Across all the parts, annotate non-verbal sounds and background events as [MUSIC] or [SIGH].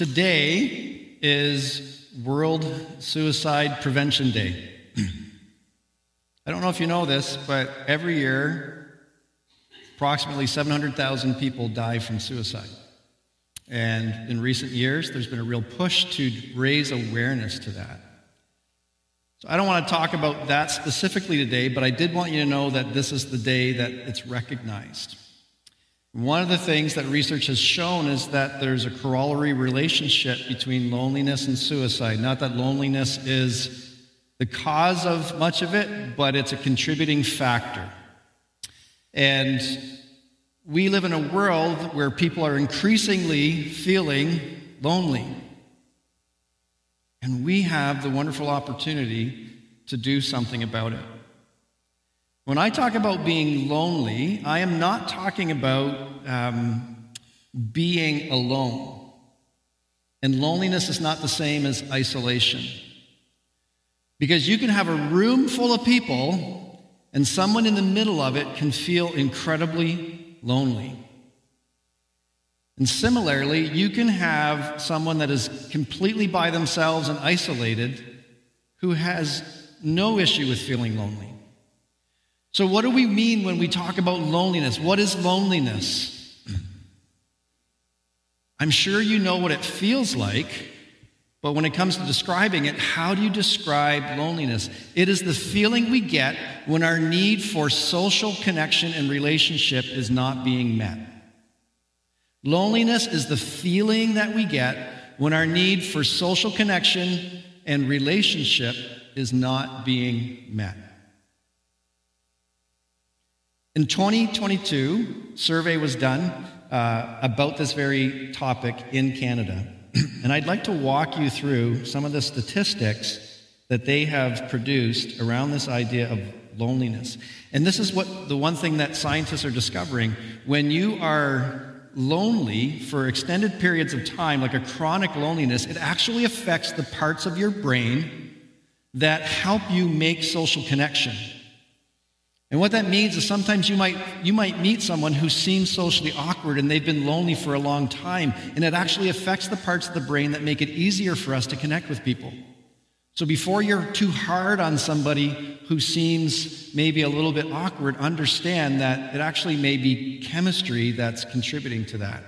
Today is World Suicide Prevention Day. [CLEARS THROAT] I don't know if you know this, but every year, approximately 700,000 people die from suicide. And in recent years, there's been a real push to raise awareness to that. So I don't want to talk about that specifically today, but I did want you to know that this is the day that it's recognized. One of the things that research has shown is that there's a corollary relationship between loneliness and suicide. Not that loneliness is the cause of much of it, but it's a contributing factor. And we live in a world where people are increasingly feeling lonely. And we have the wonderful opportunity to do something about it. When I talk about being lonely, I am not talking about um, being alone. And loneliness is not the same as isolation. Because you can have a room full of people, and someone in the middle of it can feel incredibly lonely. And similarly, you can have someone that is completely by themselves and isolated who has no issue with feeling lonely. So, what do we mean when we talk about loneliness? What is loneliness? [CLEARS THROAT] I'm sure you know what it feels like, but when it comes to describing it, how do you describe loneliness? It is the feeling we get when our need for social connection and relationship is not being met. Loneliness is the feeling that we get when our need for social connection and relationship is not being met. In 2022, survey was done uh, about this very topic in Canada. [CLEARS THROAT] and I'd like to walk you through some of the statistics that they have produced around this idea of loneliness. And this is what the one thing that scientists are discovering. When you are lonely for extended periods of time, like a chronic loneliness, it actually affects the parts of your brain that help you make social connection. And what that means is sometimes you might, you might meet someone who seems socially awkward and they've been lonely for a long time, and it actually affects the parts of the brain that make it easier for us to connect with people. So before you're too hard on somebody who seems maybe a little bit awkward, understand that it actually may be chemistry that's contributing to that.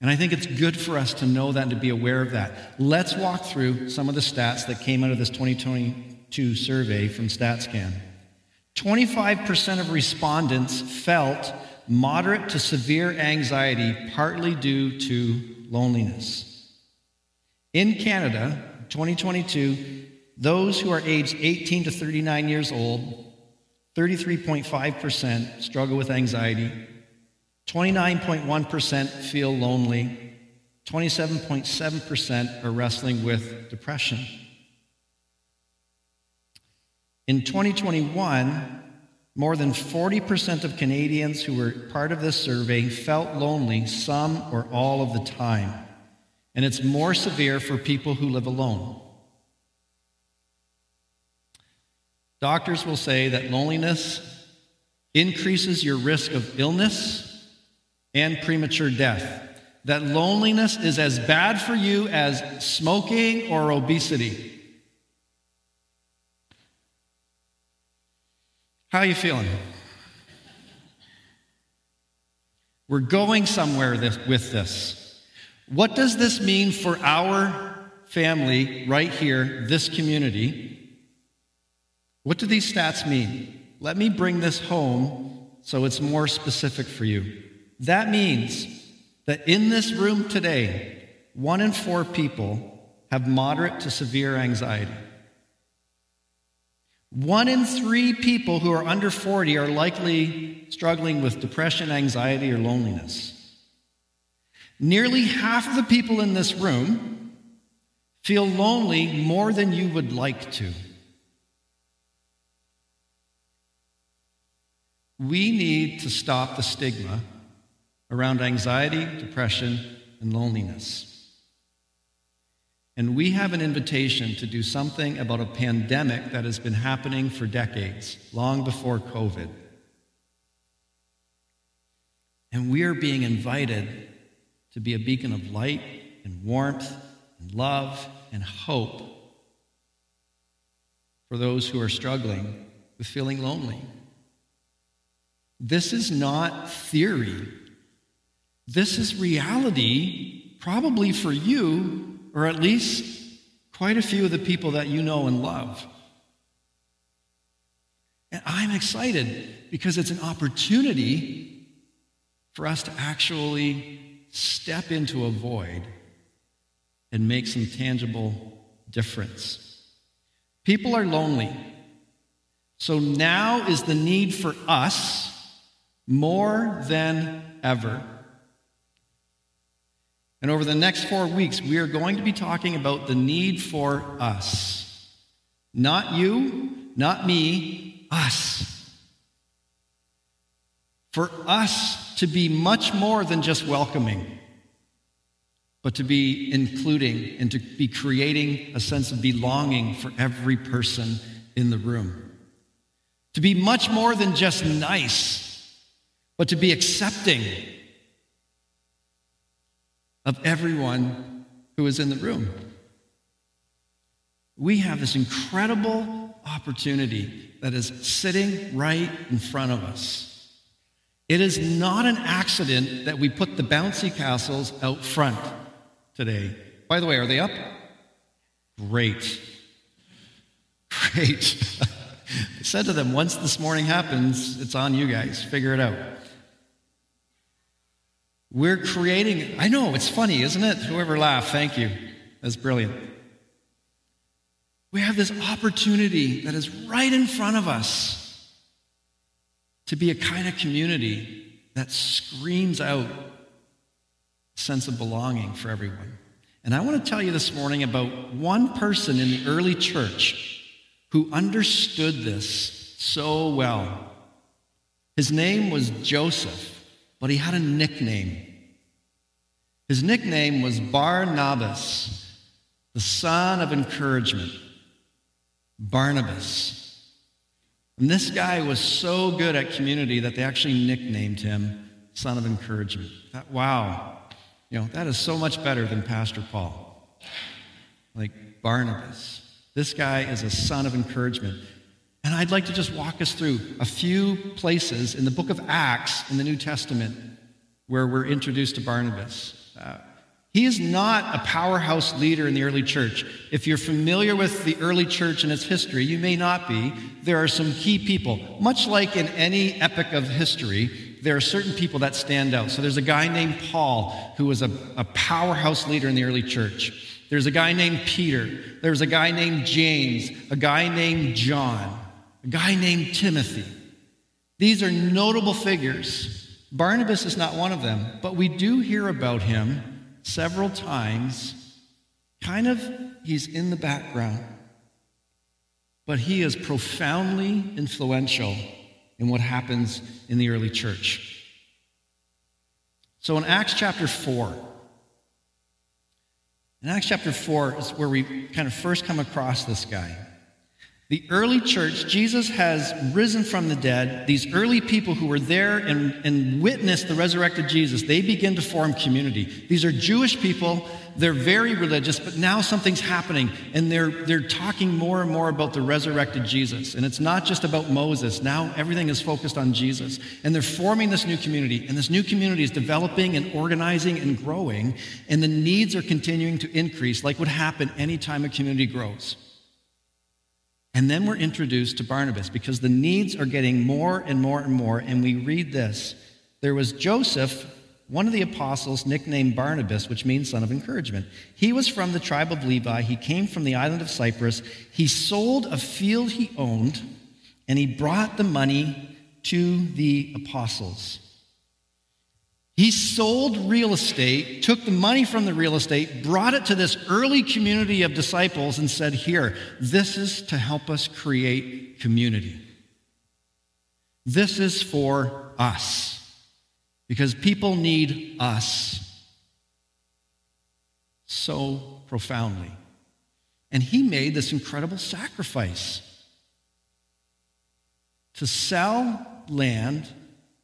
And I think it's good for us to know that and to be aware of that. Let's walk through some of the stats that came out of this 2022 survey from StatsCan. 25% of respondents felt moderate to severe anxiety, partly due to loneliness. In Canada, 2022, those who are aged 18 to 39 years old, 33.5% struggle with anxiety, 29.1% feel lonely, 27.7% are wrestling with depression. In 2021, more than 40% of Canadians who were part of this survey felt lonely some or all of the time. And it's more severe for people who live alone. Doctors will say that loneliness increases your risk of illness and premature death. That loneliness is as bad for you as smoking or obesity. How are you feeling? We're going somewhere with this. What does this mean for our family right here, this community? What do these stats mean? Let me bring this home so it's more specific for you. That means that in this room today, one in four people have moderate to severe anxiety. One in three people who are under 40 are likely struggling with depression, anxiety, or loneliness. Nearly half of the people in this room feel lonely more than you would like to. We need to stop the stigma around anxiety, depression, and loneliness. And we have an invitation to do something about a pandemic that has been happening for decades, long before COVID. And we are being invited to be a beacon of light and warmth and love and hope for those who are struggling with feeling lonely. This is not theory. This is reality, probably for you, or at least quite a few of the people that you know and love. And I'm excited because it's an opportunity for us to actually step into a void and make some tangible difference. People are lonely. So now is the need for us more than ever. And over the next four weeks, we are going to be talking about the need for us. Not you, not me, us. For us to be much more than just welcoming, but to be including and to be creating a sense of belonging for every person in the room. To be much more than just nice, but to be accepting of everyone who is in the room. We have this incredible opportunity that is sitting right in front of us. It is not an accident that we put the bouncy castles out front today. By the way, are they up? Great. Great. [LAUGHS] I said to them, once this morning happens, it's on you guys. Figure it out. We're creating, I know, it's funny, isn't it? Whoever laughed, thank you. That's brilliant. We have this opportunity that is right in front of us to be a kind of community that screams out a sense of belonging for everyone. And I want to tell you this morning about one person in the early church who understood this so well. His name was Joseph but he had a nickname. His nickname was Barnabas, the son of encouragement. Barnabas. And this guy was so good at community that they actually nicknamed him son of encouragement. Wow. You know, that is so much better than Pastor Paul. Like Barnabas. This guy is a son of encouragement. And I'd like to just walk us through a few places in the book of Acts in the New Testament where we're introduced to Barnabas. Uh, he is not a powerhouse leader in the early church. If you're familiar with the early church and its history, you may not be. There are some key people. Much like in any epic of history, there are certain people that stand out. So there's a guy named Paul who was a, a powerhouse leader in the early church. There's a guy named Peter. There's a guy named James, a guy named John a guy named Timothy. These are notable figures. Barnabas is not one of them, but we do hear about him several times. Kind of, he's in the background, but he is profoundly influential in what happens in the early church. So in Acts chapter 4, in Acts chapter 4 is where we kind of first come across this guy. The early church, Jesus has risen from the dead. These early people who were there and, and witnessed the resurrected Jesus, they begin to form community. These are Jewish people. They're very religious, but now something's happening, and they're, they're talking more and more about the resurrected Jesus. And it's not just about Moses. Now everything is focused on Jesus. And they're forming this new community, and this new community is developing and organizing and growing, and the needs are continuing to increase, like would happen anytime a community grows. And then we're introduced to Barnabas because the needs are getting more and more and more. And we read this There was Joseph, one of the apostles, nicknamed Barnabas, which means son of encouragement. He was from the tribe of Levi. He came from the island of Cyprus. He sold a field he owned, and he brought the money to the apostles. He sold real estate, took the money from the real estate, brought it to this early community of disciples, and said, Here, this is to help us create community. This is for us, because people need us so profoundly. And he made this incredible sacrifice to sell land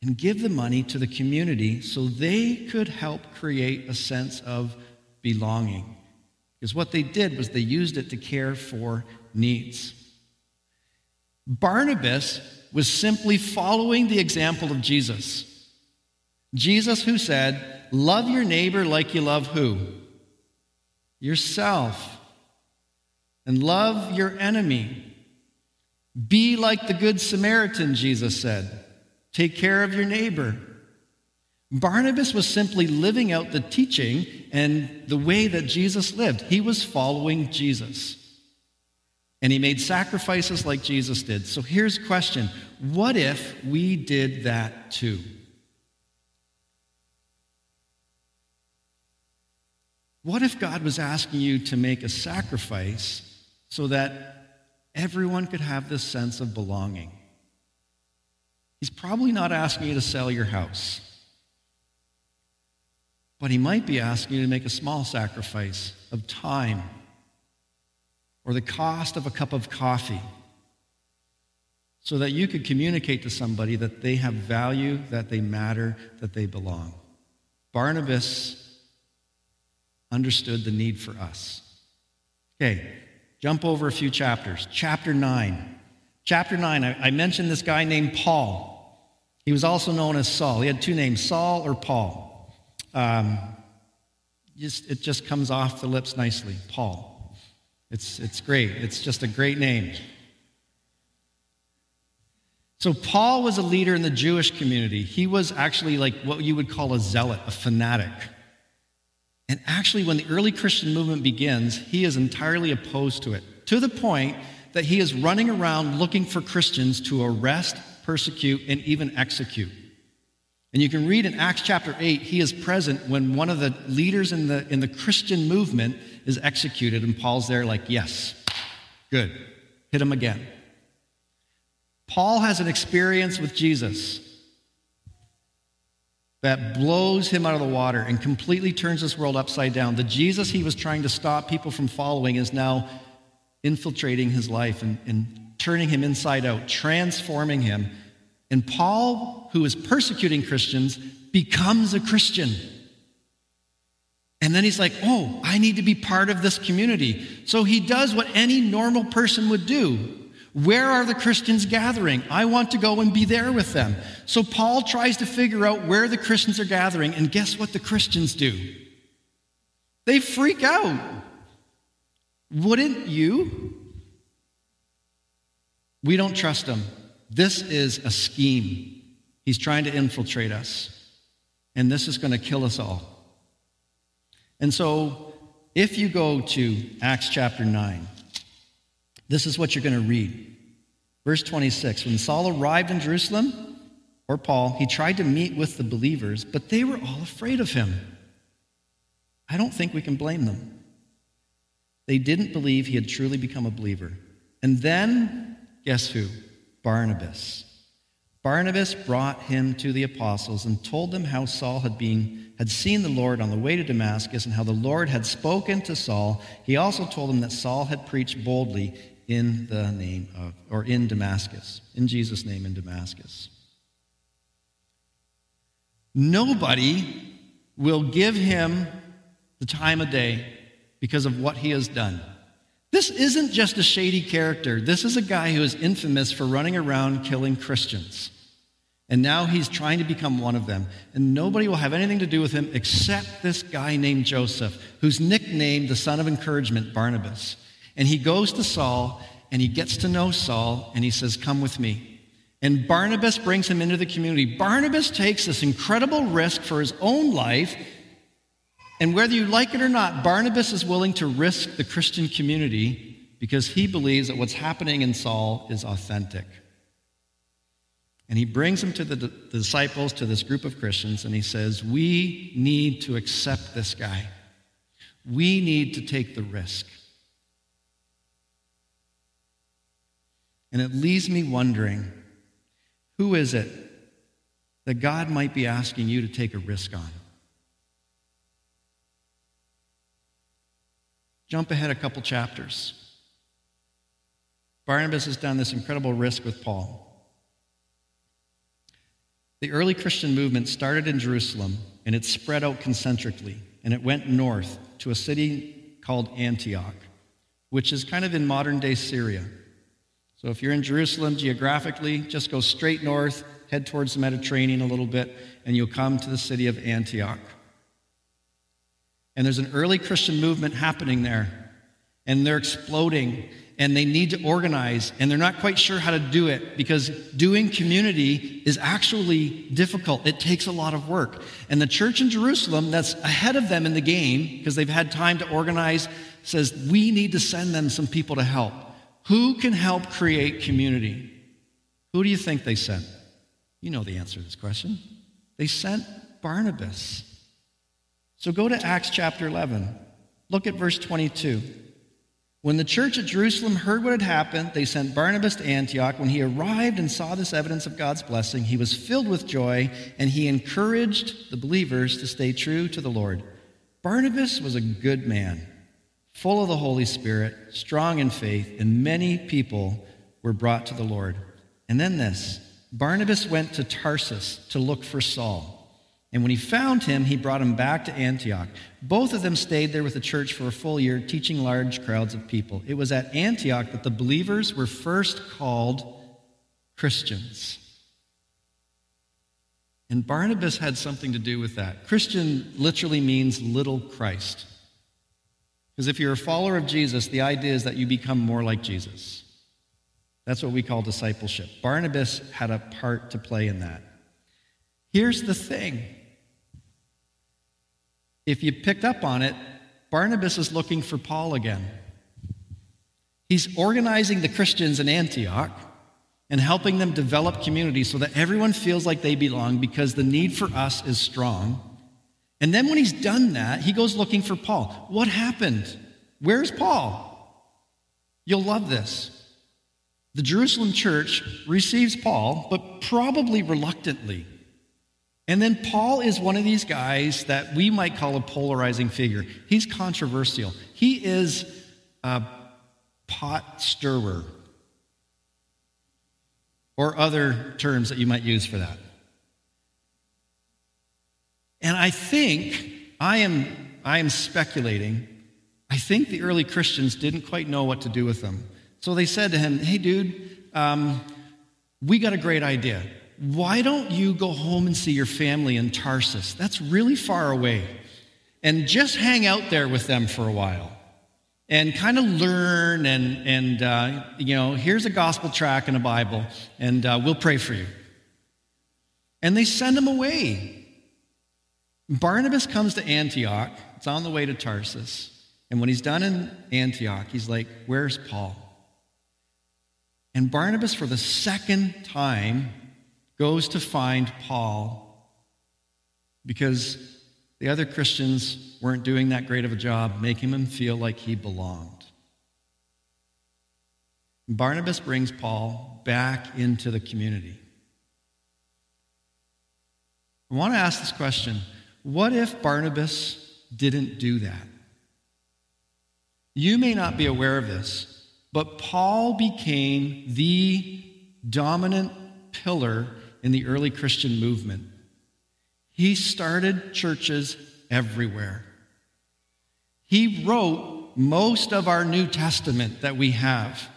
and give the money to the community so they could help create a sense of belonging. Because what they did was they used it to care for needs. Barnabas was simply following the example of Jesus. Jesus, who said, Love your neighbor like you love who? Yourself. And love your enemy. Be like the Good Samaritan, Jesus said. Take care of your neighbor. Barnabas was simply living out the teaching and the way that Jesus lived. He was following Jesus. And he made sacrifices like Jesus did. So here's a question What if we did that too? What if God was asking you to make a sacrifice so that everyone could have this sense of belonging? He's probably not asking you to sell your house. But he might be asking you to make a small sacrifice of time or the cost of a cup of coffee so that you could communicate to somebody that they have value, that they matter, that they belong. Barnabas understood the need for us. Okay, jump over a few chapters. Chapter 9. Chapter 9, I, I mentioned this guy named Paul. He was also known as Saul. He had two names, Saul or Paul. Um, just, it just comes off the lips nicely, Paul. It's, it's great. It's just a great name. So, Paul was a leader in the Jewish community. He was actually like what you would call a zealot, a fanatic. And actually, when the early Christian movement begins, he is entirely opposed to it, to the point that he is running around looking for Christians to arrest, persecute, and even execute. And you can read in Acts chapter 8, he is present when one of the leaders in the, in the Christian movement is executed, and Paul's there, like, yes, good, hit him again. Paul has an experience with Jesus that blows him out of the water and completely turns this world upside down. The Jesus he was trying to stop people from following is now infiltrating his life and, and turning him inside out, transforming him and Paul, who is persecuting Christians, becomes a Christian. And then he's like, oh, I need to be part of this community. So he does what any normal person would do. Where are the Christians gathering? I want to go and be there with them. So Paul tries to figure out where the Christians are gathering, and guess what the Christians do? They freak out. Wouldn't you? We don't trust him. This is a scheme. He's trying to infiltrate us. And this is going to kill us all. And so, if you go to Acts chapter 9, this is what you're going to read. Verse 26 When Saul arrived in Jerusalem, or Paul, he tried to meet with the believers, but they were all afraid of him. I don't think we can blame them. They didn't believe he had truly become a believer. And then, guess who? Barnabas. Barnabas brought him to the apostles and told them how Saul had, been, had seen the Lord on the way to Damascus and how the Lord had spoken to Saul. He also told them that Saul had preached boldly in the name of, or in Damascus, in Jesus' name in Damascus. Nobody will give him the time of day because of what he has done. This isn't just a shady character. This is a guy who is infamous for running around killing Christians. And now he's trying to become one of them. And nobody will have anything to do with him except this guy named Joseph, who's nicknamed the son of encouragement, Barnabas. And he goes to Saul and he gets to know Saul and he says, Come with me. And Barnabas brings him into the community. Barnabas takes this incredible risk for his own life and whether you like it or not, Barnabas is willing to risk the Christian community because he believes that what's happening in Saul is authentic. And he brings him to the, the, disciples, to this group of Christians, and he says, We need to accept this guy. We need to take the risk. And it leaves me wondering who is it that God might be asking you to take a risk on? Jump ahead a couple chapters. Barnabas has done this incredible risk with Paul. The early Christian movement started in Jerusalem and it spread out concentrically. and it went north to a city called Antioch, which is kind of in modern day Syria. So if you're in Jerusalem geographically, just go straight north, head towards the Mediterranean a little bit, and you'll come to the city of Antioch. And there's an early Christian movement happening there, and they're exploding and they need to organize, and they're not quite sure how to do it because doing community is actually difficult. It takes a lot of work. And the church in Jerusalem, that's ahead of them in the game because they've had time to organize, says, We need to send them some people to help. Who can help create community? Who do you think they sent? You know the answer to this question. They sent Barnabas. So go to Acts chapter 11. Look at verse 22. When the church at Jerusalem heard what had happened, they sent Barnabas to Antioch. When he arrived and saw this evidence of God's blessing, he was filled with joy and he encouraged the believers to stay true to the Lord. Barnabas was a good man, full of the Holy Spirit, strong in faith, and many people were brought to the Lord. And then this Barnabas went to Tarsus to look for Saul. And when he found him, he brought him back to Antioch. Both of them stayed there with the church for a full year, teaching large crowds of people. It was at Antioch that the believers were first called Christians. And Barnabas had something to do with that. Christian literally means little Christ. Because if you're a follower of Jesus, the idea is that you become more like Jesus. That's what we call discipleship. Barnabas had a part to play in that. Here's the thing if you picked up on it, Barnabas is looking for Paul again. He's organizing the Christians in Antioch and helping them develop community so that everyone feels like they belong because the need for us is strong. And then when he's done that, he goes looking for Paul. What happened? Where's Paul? You'll love this. The Jerusalem church receives Paul, but probably reluctantly. And then Paul is one of these guys that we might call a polarizing figure. He's controversial. He is a pot stirrer, or other terms that you might use for that. And I think, I am, I am speculating, I think the early Christians didn't quite know what to do with him. So they said to him, Hey, dude, um, we got a great idea why don't you go home and see your family in Tarsus? That's really far away. And just hang out there with them for a while and kind of learn and, and uh, you know, here's a gospel track and a Bible, and uh, we'll pray for you. And they send him away. Barnabas comes to Antioch. It's on the way to Tarsus. And when he's done in Antioch, he's like, Where's Paul? And Barnabas, for the second time, goes to find Paul because the other Christians weren't doing that great of a job making him feel like he belonged. Barnabas brings Paul back into the community. I want to ask this question What if Barnabas didn't do that? You may not be aware of this, but Paul became the dominant pillar in the early Christian movement. He started churches everywhere. He wrote most of our New Testament that we have.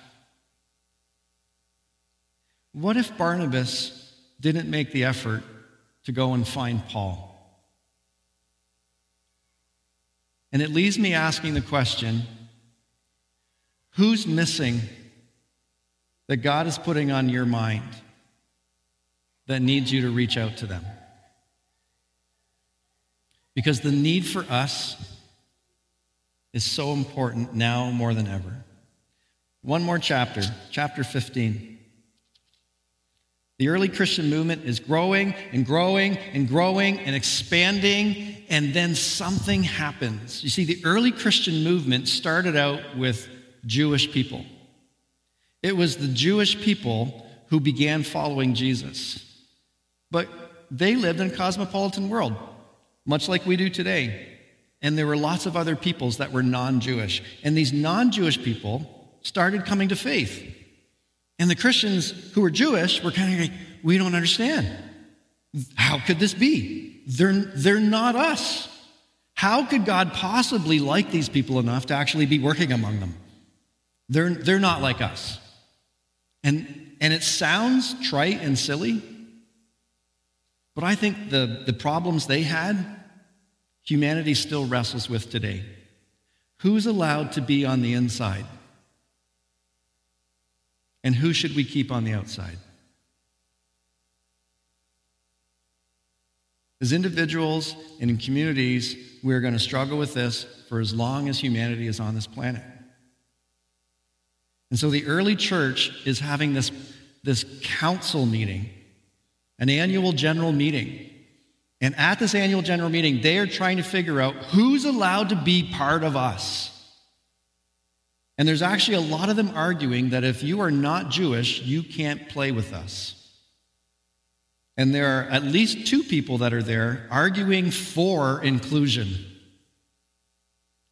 What if Barnabas didn't make the effort to go and find Paul? And it leaves me asking the question who's missing that God is putting on your mind? That needs you to reach out to them. Because the need for us is so important now more than ever. One more chapter, chapter 15. The early Christian movement is growing and growing and growing and expanding, and then something happens. You see, the early Christian movement started out with Jewish people. It was the Jewish people who began following Jesus. But they lived in a cosmopolitan world, much like we do today. And there were lots of other peoples that were non Jewish. And these non Jewish people started coming to faith. And the Christians who were Jewish were kind of like, we don't understand. How could this be? They're, they're not us. How could God possibly like these people enough to actually be working among them? They're, they're not like us. And, and it sounds trite and silly, but I think the, the problems they had, humanity still wrestles with today. Who's allowed to be on the inside? And who should we keep on the outside? As individuals and in communities, we're going to struggle with this for as long as humanity is on this planet. And so the early church is having this, this council meeting, an annual general meeting. And at this annual general meeting, they are trying to figure out who's allowed to be part of us. And there's actually a lot of them arguing that if you are not Jewish, you can't play with us. And there are at least two people that are there arguing for inclusion.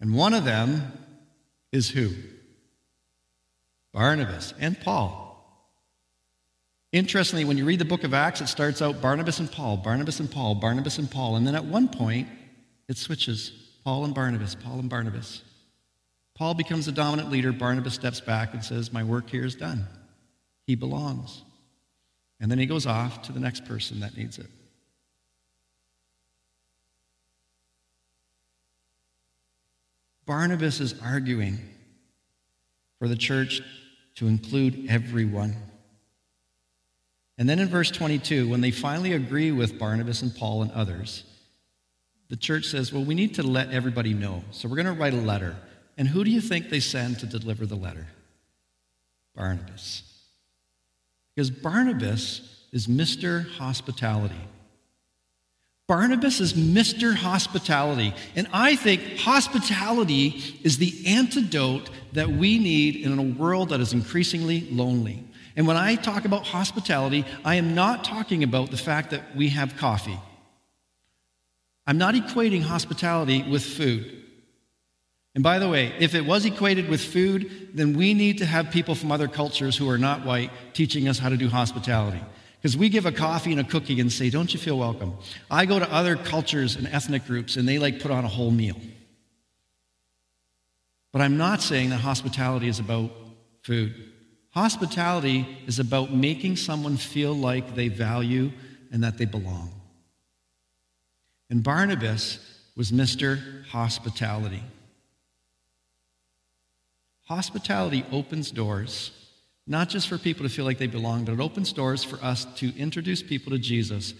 And one of them is who? Barnabas and Paul. Interestingly, when you read the book of Acts, it starts out Barnabas and Paul, Barnabas and Paul, Barnabas and Paul. And then at one point, it switches Paul and Barnabas, Paul and Barnabas. Paul becomes the dominant leader. Barnabas steps back and says, My work here is done. He belongs. And then he goes off to the next person that needs it. Barnabas is arguing for the church to include everyone. And then in verse 22, when they finally agree with Barnabas and Paul and others, the church says, Well, we need to let everybody know. So we're going to write a letter. And who do you think they send to deliver the letter? Barnabas. Because Barnabas is Mr. Hospitality. Barnabas is Mr. Hospitality. And I think hospitality is the antidote that we need in a world that is increasingly lonely. And when I talk about hospitality, I am not talking about the fact that we have coffee. I'm not equating hospitality with food. And by the way, if it was equated with food, then we need to have people from other cultures who are not white teaching us how to do hospitality. Because we give a coffee and a cookie and say, Don't you feel welcome? I go to other cultures and ethnic groups and they like put on a whole meal. But I'm not saying that hospitality is about food. Hospitality is about making someone feel like they value and that they belong. And Barnabas was Mr. Hospitality. Hospitality opens doors, not just for people to feel like they belong, but it opens doors for us to introduce people to Jesus,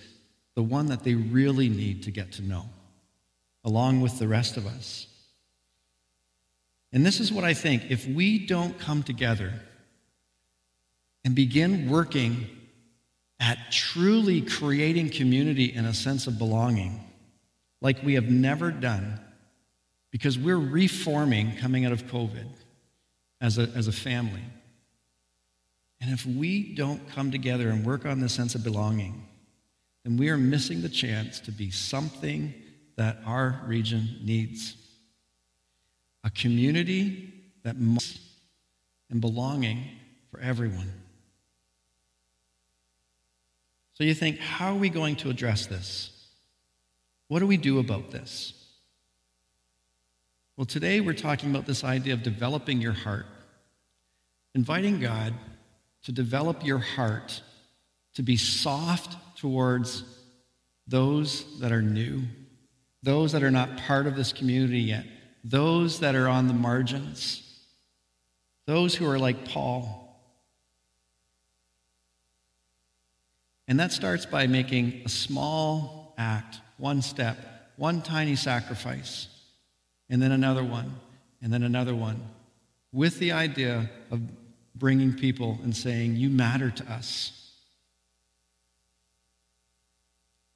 the one that they really need to get to know, along with the rest of us. And this is what I think if we don't come together and begin working at truly creating community and a sense of belonging, like we have never done, because we're reforming coming out of COVID as a, as a family. And if we don't come together and work on this sense of belonging, then we are missing the chance to be something that our region needs. A community that must and belonging for everyone. So you think, how are we going to address this? What do we do about this? Well, today we're talking about this idea of developing your heart, inviting God to develop your heart to be soft towards those that are new, those that are not part of this community yet, those that are on the margins, those who are like Paul. And that starts by making a small act, one step, one tiny sacrifice and then another one, and then another one, with the idea of bringing people and saying, You matter to us.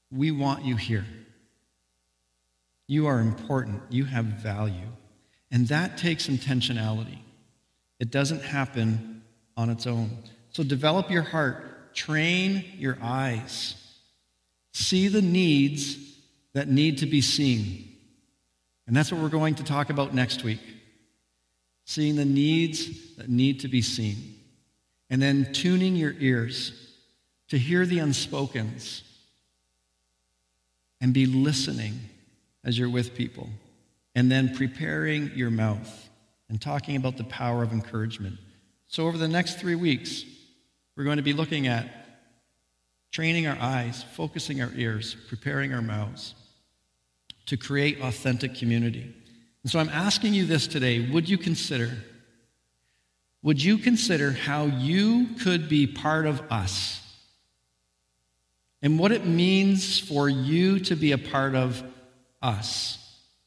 We want you here. You are important. You have value. And that takes intentionality. It doesn't happen on its own. So develop your heart, train your eyes, see the needs that need to be seen. And that's what we're going to talk about next week seeing the needs that need to be seen, and then tuning your ears to hear the unspokens and be listening as you're with people, and then preparing your mouth and talking about the power of encouragement. So, over the next three weeks, we're going to be looking at training our eyes, focusing our ears, preparing our mouths to create authentic community. And so, I'm asking you this today would you consider? Would you consider how you could be part of us? And what it means for you to be a part of us.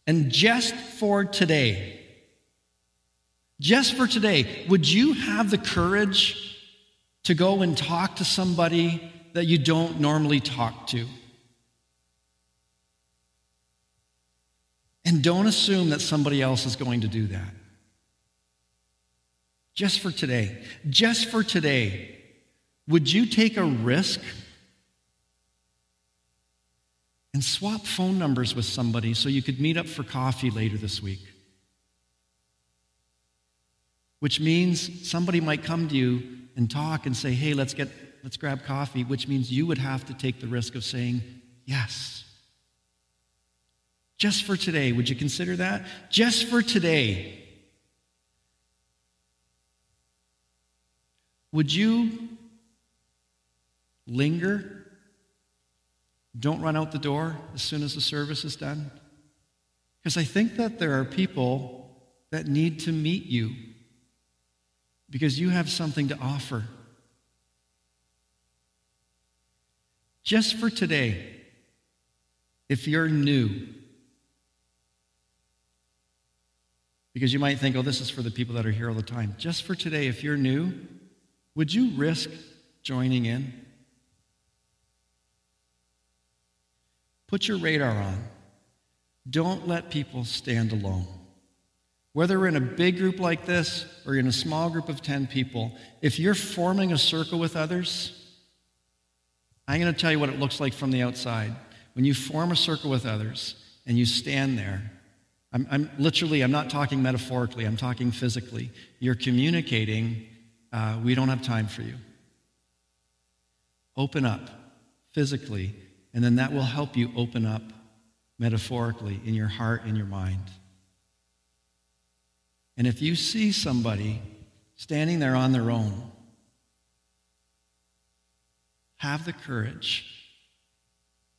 And just for today, just for today, would you have the courage to go and talk to somebody that you don't normally talk to? And don't assume that somebody else is going to do that. Just for today, just for today, would you take a risk and swap phone numbers with somebody so you could meet up for coffee later this week. Which means somebody might come to you and talk and say, hey, let's get let's grab coffee, which means you would have to take the risk of saying yes. Just for today, would you consider that? Just for today. Would you linger don't run out the door as soon as the service is done. Because I think that there are people that need to meet you because you have something to offer. Just for today, if you're new, because you might think, oh, this is for the people that are here all the time. Just for today, if you're new, would you risk joining in? Put your radar on. Don't let people stand alone. Whether we're in a big group like this or in a small group of 10 people, if you're forming a circle with others, I'm going to tell you what it looks like from the outside. When you form a circle with others and you stand there, I'm, I'm literally, I'm not talking metaphorically, I'm talking physically. You're communicating, uh, we don't have time for you. Open up physically and then that will help you open up metaphorically in your heart and your mind. And if you see somebody standing there on their own, have the courage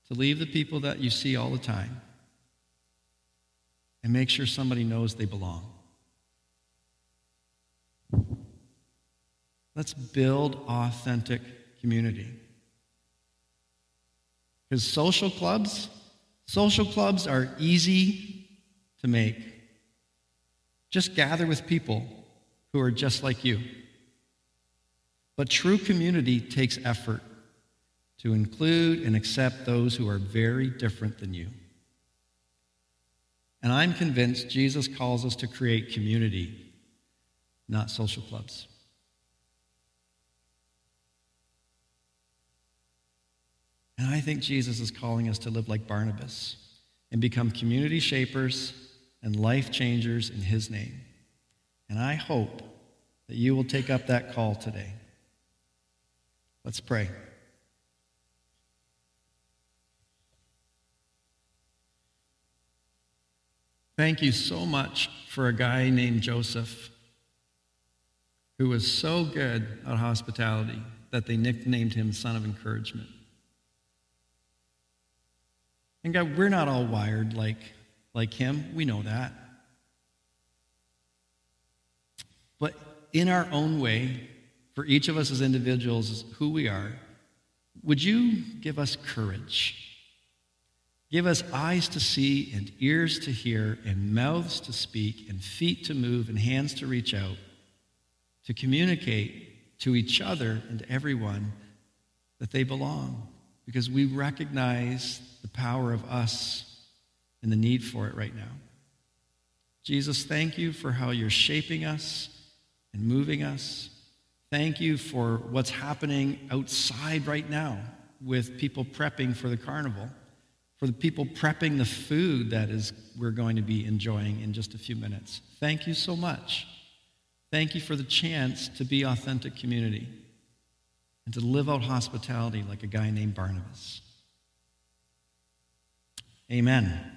to leave the people that you see all the time and make sure somebody knows they belong. Let's build authentic community. Because social clubs, social clubs are easy to make. Just gather with people who are just like you. But true community takes effort to include and accept those who are very different than you. And I'm convinced Jesus calls us to create community, not social clubs. And I think Jesus is calling us to live like Barnabas and become community shapers and life changers in his name. And I hope that you will take up that call today. Let's pray. Thank you so much for a guy named Joseph who was so good at hospitality that they nicknamed him Son of Encouragement. And God, we're not all wired like, like him. We know that. But in our own way, for each of us as individuals, who we are, would you give us courage? Give us eyes to see and ears to hear and mouths to speak and feet to move and hands to reach out to communicate to each other and to everyone that they belong because we recognize the power of us and the need for it right now. Jesus, thank you for how you're shaping us and moving us. Thank you for what's happening outside right now with people prepping for the carnival, for the people prepping the food that is we're going to be enjoying in just a few minutes. Thank you so much. Thank you for the chance to be authentic community and to live out hospitality like a guy named Barnabas. Amen.